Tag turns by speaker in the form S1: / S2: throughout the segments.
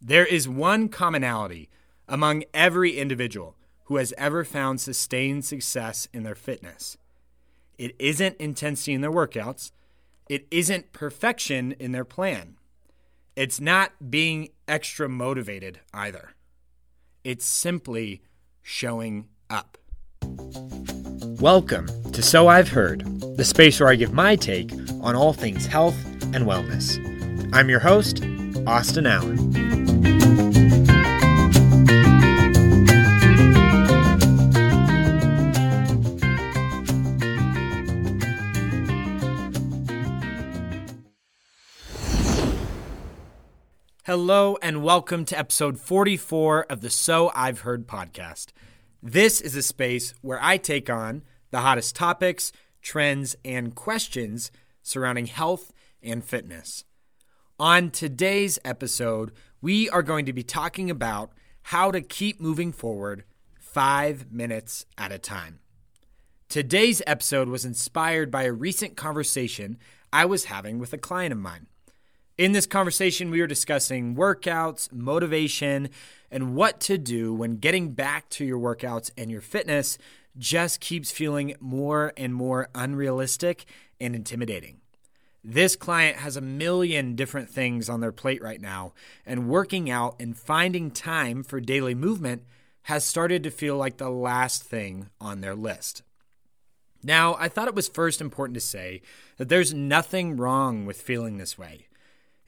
S1: There is one commonality among every individual who has ever found sustained success in their fitness. It isn't intensity in their workouts, it isn't perfection in their plan. It's not being extra motivated either. It's simply showing up. Welcome to So I've Heard, the space where I give my take on all things health and wellness. I'm your host, Austin Allen. Hello, and welcome to episode 44 of the So I've Heard podcast. This is a space where I take on the hottest topics, trends, and questions surrounding health and fitness. On today's episode, we are going to be talking about how to keep moving forward five minutes at a time. Today's episode was inspired by a recent conversation I was having with a client of mine. In this conversation, we were discussing workouts, motivation, and what to do when getting back to your workouts and your fitness just keeps feeling more and more unrealistic and intimidating. This client has a million different things on their plate right now, and working out and finding time for daily movement has started to feel like the last thing on their list. Now, I thought it was first important to say that there's nothing wrong with feeling this way.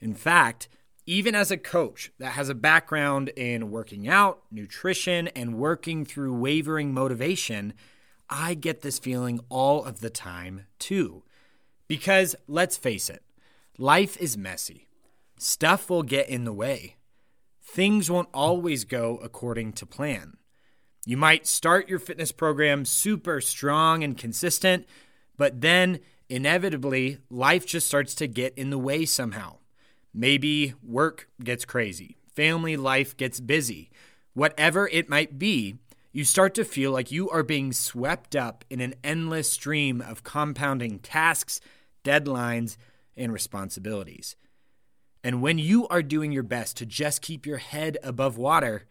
S1: In fact, even as a coach that has a background in working out, nutrition, and working through wavering motivation, I get this feeling all of the time too. Because let's face it, life is messy. Stuff will get in the way. Things won't always go according to plan. You might start your fitness program super strong and consistent, but then inevitably life just starts to get in the way somehow. Maybe work gets crazy, family life gets busy. Whatever it might be, you start to feel like you are being swept up in an endless stream of compounding tasks, deadlines, and responsibilities. And when you are doing your best to just keep your head above water,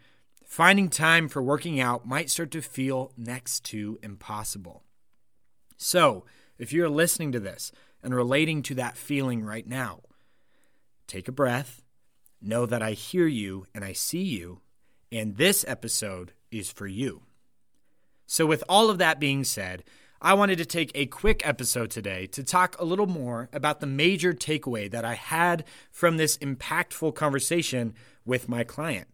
S1: finding time for working out might start to feel next to impossible. So, if you're listening to this and relating to that feeling right now, take a breath, know that I hear you and I see you, and this episode is for you. So, with all of that being said, I wanted to take a quick episode today to talk a little more about the major takeaway that I had from this impactful conversation with my client.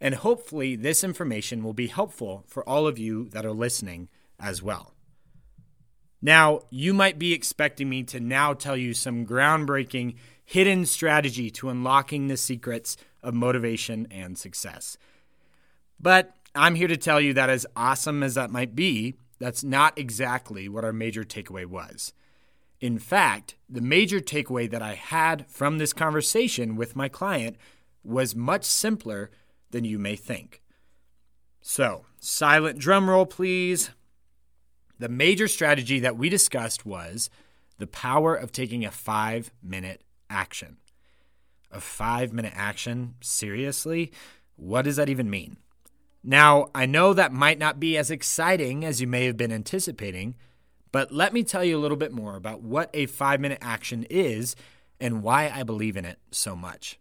S1: And hopefully, this information will be helpful for all of you that are listening as well. Now, you might be expecting me to now tell you some groundbreaking hidden strategy to unlocking the secrets of motivation and success. But I'm here to tell you that as awesome as that might be, that's not exactly what our major takeaway was. In fact, the major takeaway that I had from this conversation with my client was much simpler than you may think. So, silent drum roll, please. The major strategy that we discussed was the power of taking a five minute action. A five minute action? Seriously? What does that even mean? Now, I know that might not be as exciting as you may have been anticipating, but let me tell you a little bit more about what a five minute action is and why I believe in it so much.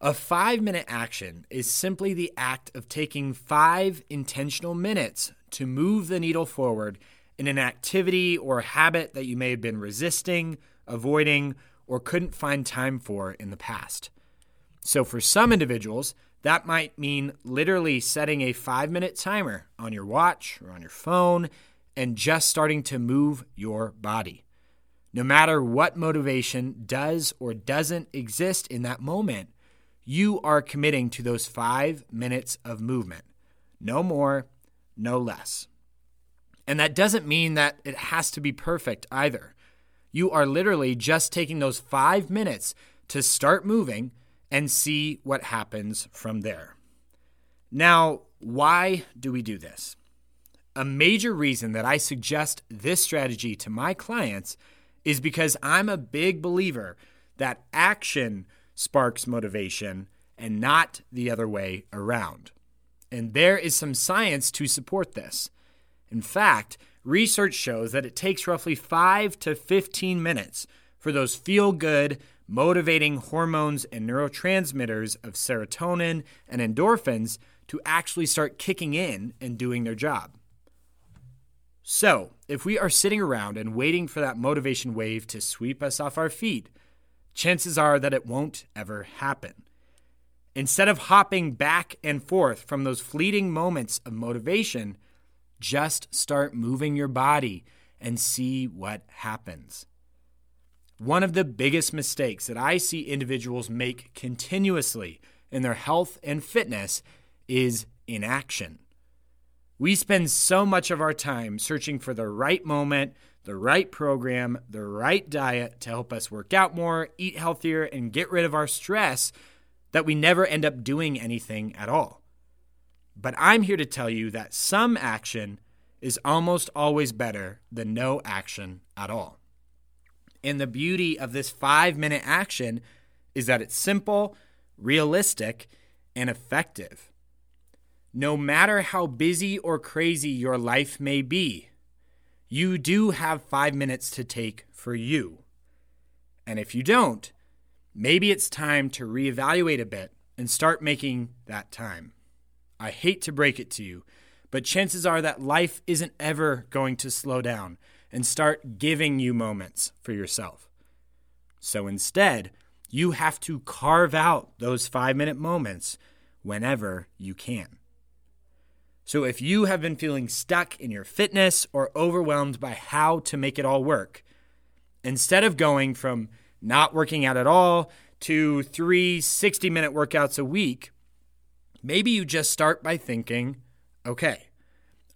S1: A five minute action is simply the act of taking five intentional minutes to move the needle forward in an activity or habit that you may have been resisting, avoiding, or couldn't find time for in the past. So, for some individuals, that might mean literally setting a five minute timer on your watch or on your phone and just starting to move your body. No matter what motivation does or doesn't exist in that moment, you are committing to those five minutes of movement. No more, no less. And that doesn't mean that it has to be perfect either. You are literally just taking those five minutes to start moving and see what happens from there. Now, why do we do this? A major reason that I suggest this strategy to my clients is because I'm a big believer that action sparks motivation and not the other way around. And there is some science to support this. In fact, research shows that it takes roughly 5 to 15 minutes for those feel good, motivating hormones and neurotransmitters of serotonin and endorphins to actually start kicking in and doing their job. So, if we are sitting around and waiting for that motivation wave to sweep us off our feet, chances are that it won't ever happen. Instead of hopping back and forth from those fleeting moments of motivation, just start moving your body and see what happens. One of the biggest mistakes that I see individuals make continuously in their health and fitness is inaction. We spend so much of our time searching for the right moment, the right program, the right diet to help us work out more, eat healthier, and get rid of our stress that we never end up doing anything at all. But I'm here to tell you that some action is almost always better than no action at all. And the beauty of this five minute action is that it's simple, realistic, and effective. No matter how busy or crazy your life may be, you do have five minutes to take for you. And if you don't, maybe it's time to reevaluate a bit and start making that time. I hate to break it to you, but chances are that life isn't ever going to slow down and start giving you moments for yourself. So instead, you have to carve out those five minute moments whenever you can. So if you have been feeling stuck in your fitness or overwhelmed by how to make it all work, instead of going from not working out at all to three 60 minute workouts a week, maybe you just start by thinking, okay,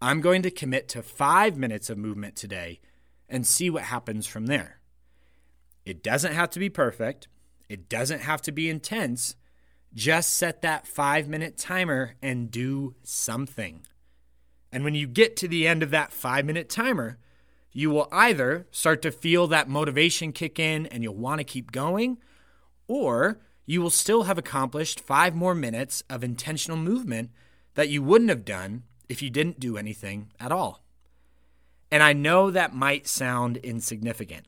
S1: I'm going to commit to five minutes of movement today and see what happens from there. It doesn't have to be perfect, it doesn't have to be intense, just set that five minute timer and do something. And when you get to the end of that five minute timer, you will either start to feel that motivation kick in and you'll want to keep going, or you will still have accomplished five more minutes of intentional movement that you wouldn't have done if you didn't do anything at all. And I know that might sound insignificant,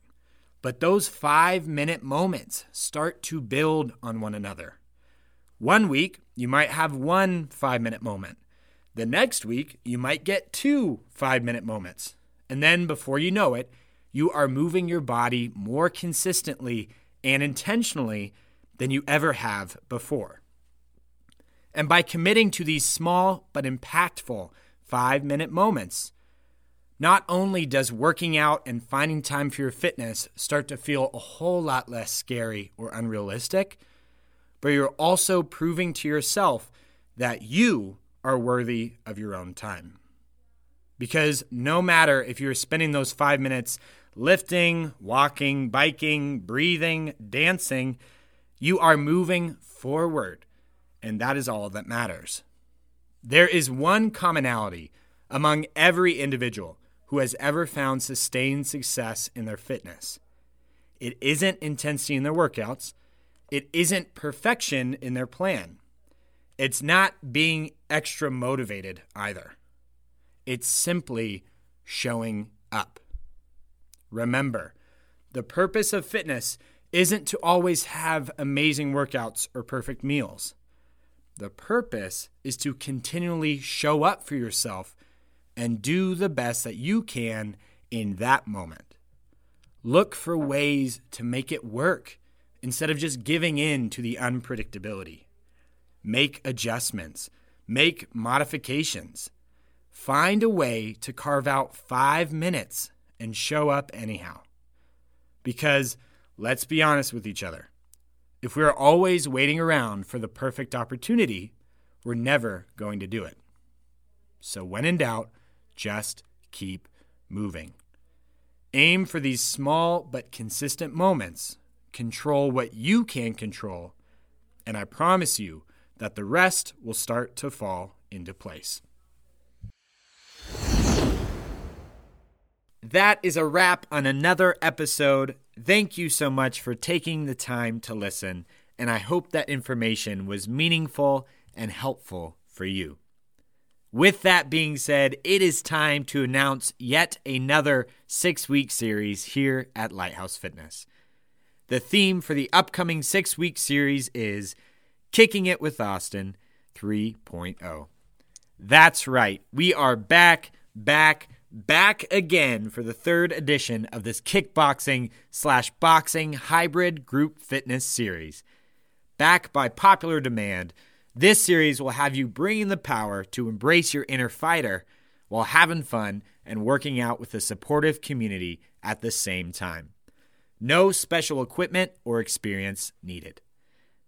S1: but those five minute moments start to build on one another. One week, you might have one five minute moment. The next week, you might get two five minute moments. And then before you know it, you are moving your body more consistently and intentionally than you ever have before. And by committing to these small but impactful five minute moments, not only does working out and finding time for your fitness start to feel a whole lot less scary or unrealistic, but you're also proving to yourself that you are worthy of your own time. Because no matter if you're spending those five minutes lifting, walking, biking, breathing, dancing, you are moving forward. And that is all that matters. There is one commonality among every individual who has ever found sustained success in their fitness. It isn't intensity in their workouts, it isn't perfection in their plan. It's not being extra motivated either. It's simply showing up. Remember, the purpose of fitness isn't to always have amazing workouts or perfect meals. The purpose is to continually show up for yourself and do the best that you can in that moment. Look for ways to make it work instead of just giving in to the unpredictability. Make adjustments, make modifications. Find a way to carve out five minutes and show up anyhow. Because let's be honest with each other. If we're always waiting around for the perfect opportunity, we're never going to do it. So, when in doubt, just keep moving. Aim for these small but consistent moments. Control what you can control. And I promise you that the rest will start to fall into place. That is a wrap on another episode. Thank you so much for taking the time to listen. and I hope that information was meaningful and helpful for you. With that being said, it is time to announce yet another six week series here at Lighthouse Fitness. The theme for the upcoming six week series is Kicking It with Austin 3.0. That's right, we are back, back, back again for the third edition of this kickboxing slash boxing hybrid group fitness series. Back by popular demand, this series will have you bringing the power to embrace your inner fighter while having fun and working out with a supportive community at the same time. No special equipment or experience needed.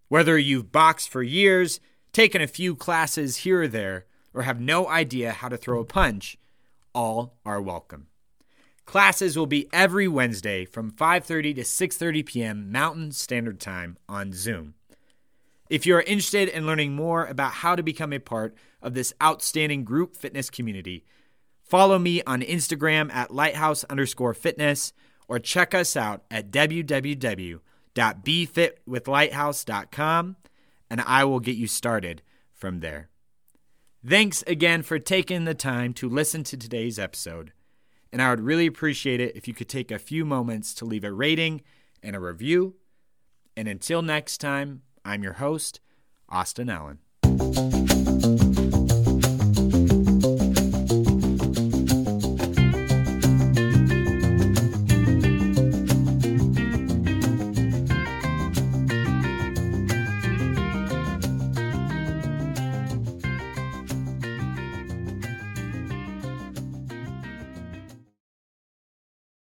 S1: Whether you've boxed for years, taken a few classes here or there, or have no idea how to throw a punch, all are welcome. Classes will be every Wednesday from 5:30 to 6:30 p.m. Mountain Standard Time on Zoom. If you are interested in learning more about how to become a part of this outstanding group fitness community, follow me on Instagram at lighthouse underscore fitness or check us out at www.befitwithlighthouse.com and I will get you started from there. Thanks again for taking the time to listen to today's episode. And I would really appreciate it if you could take a few moments to leave a rating and a review. And until next time, I'm your host, Austin Allen.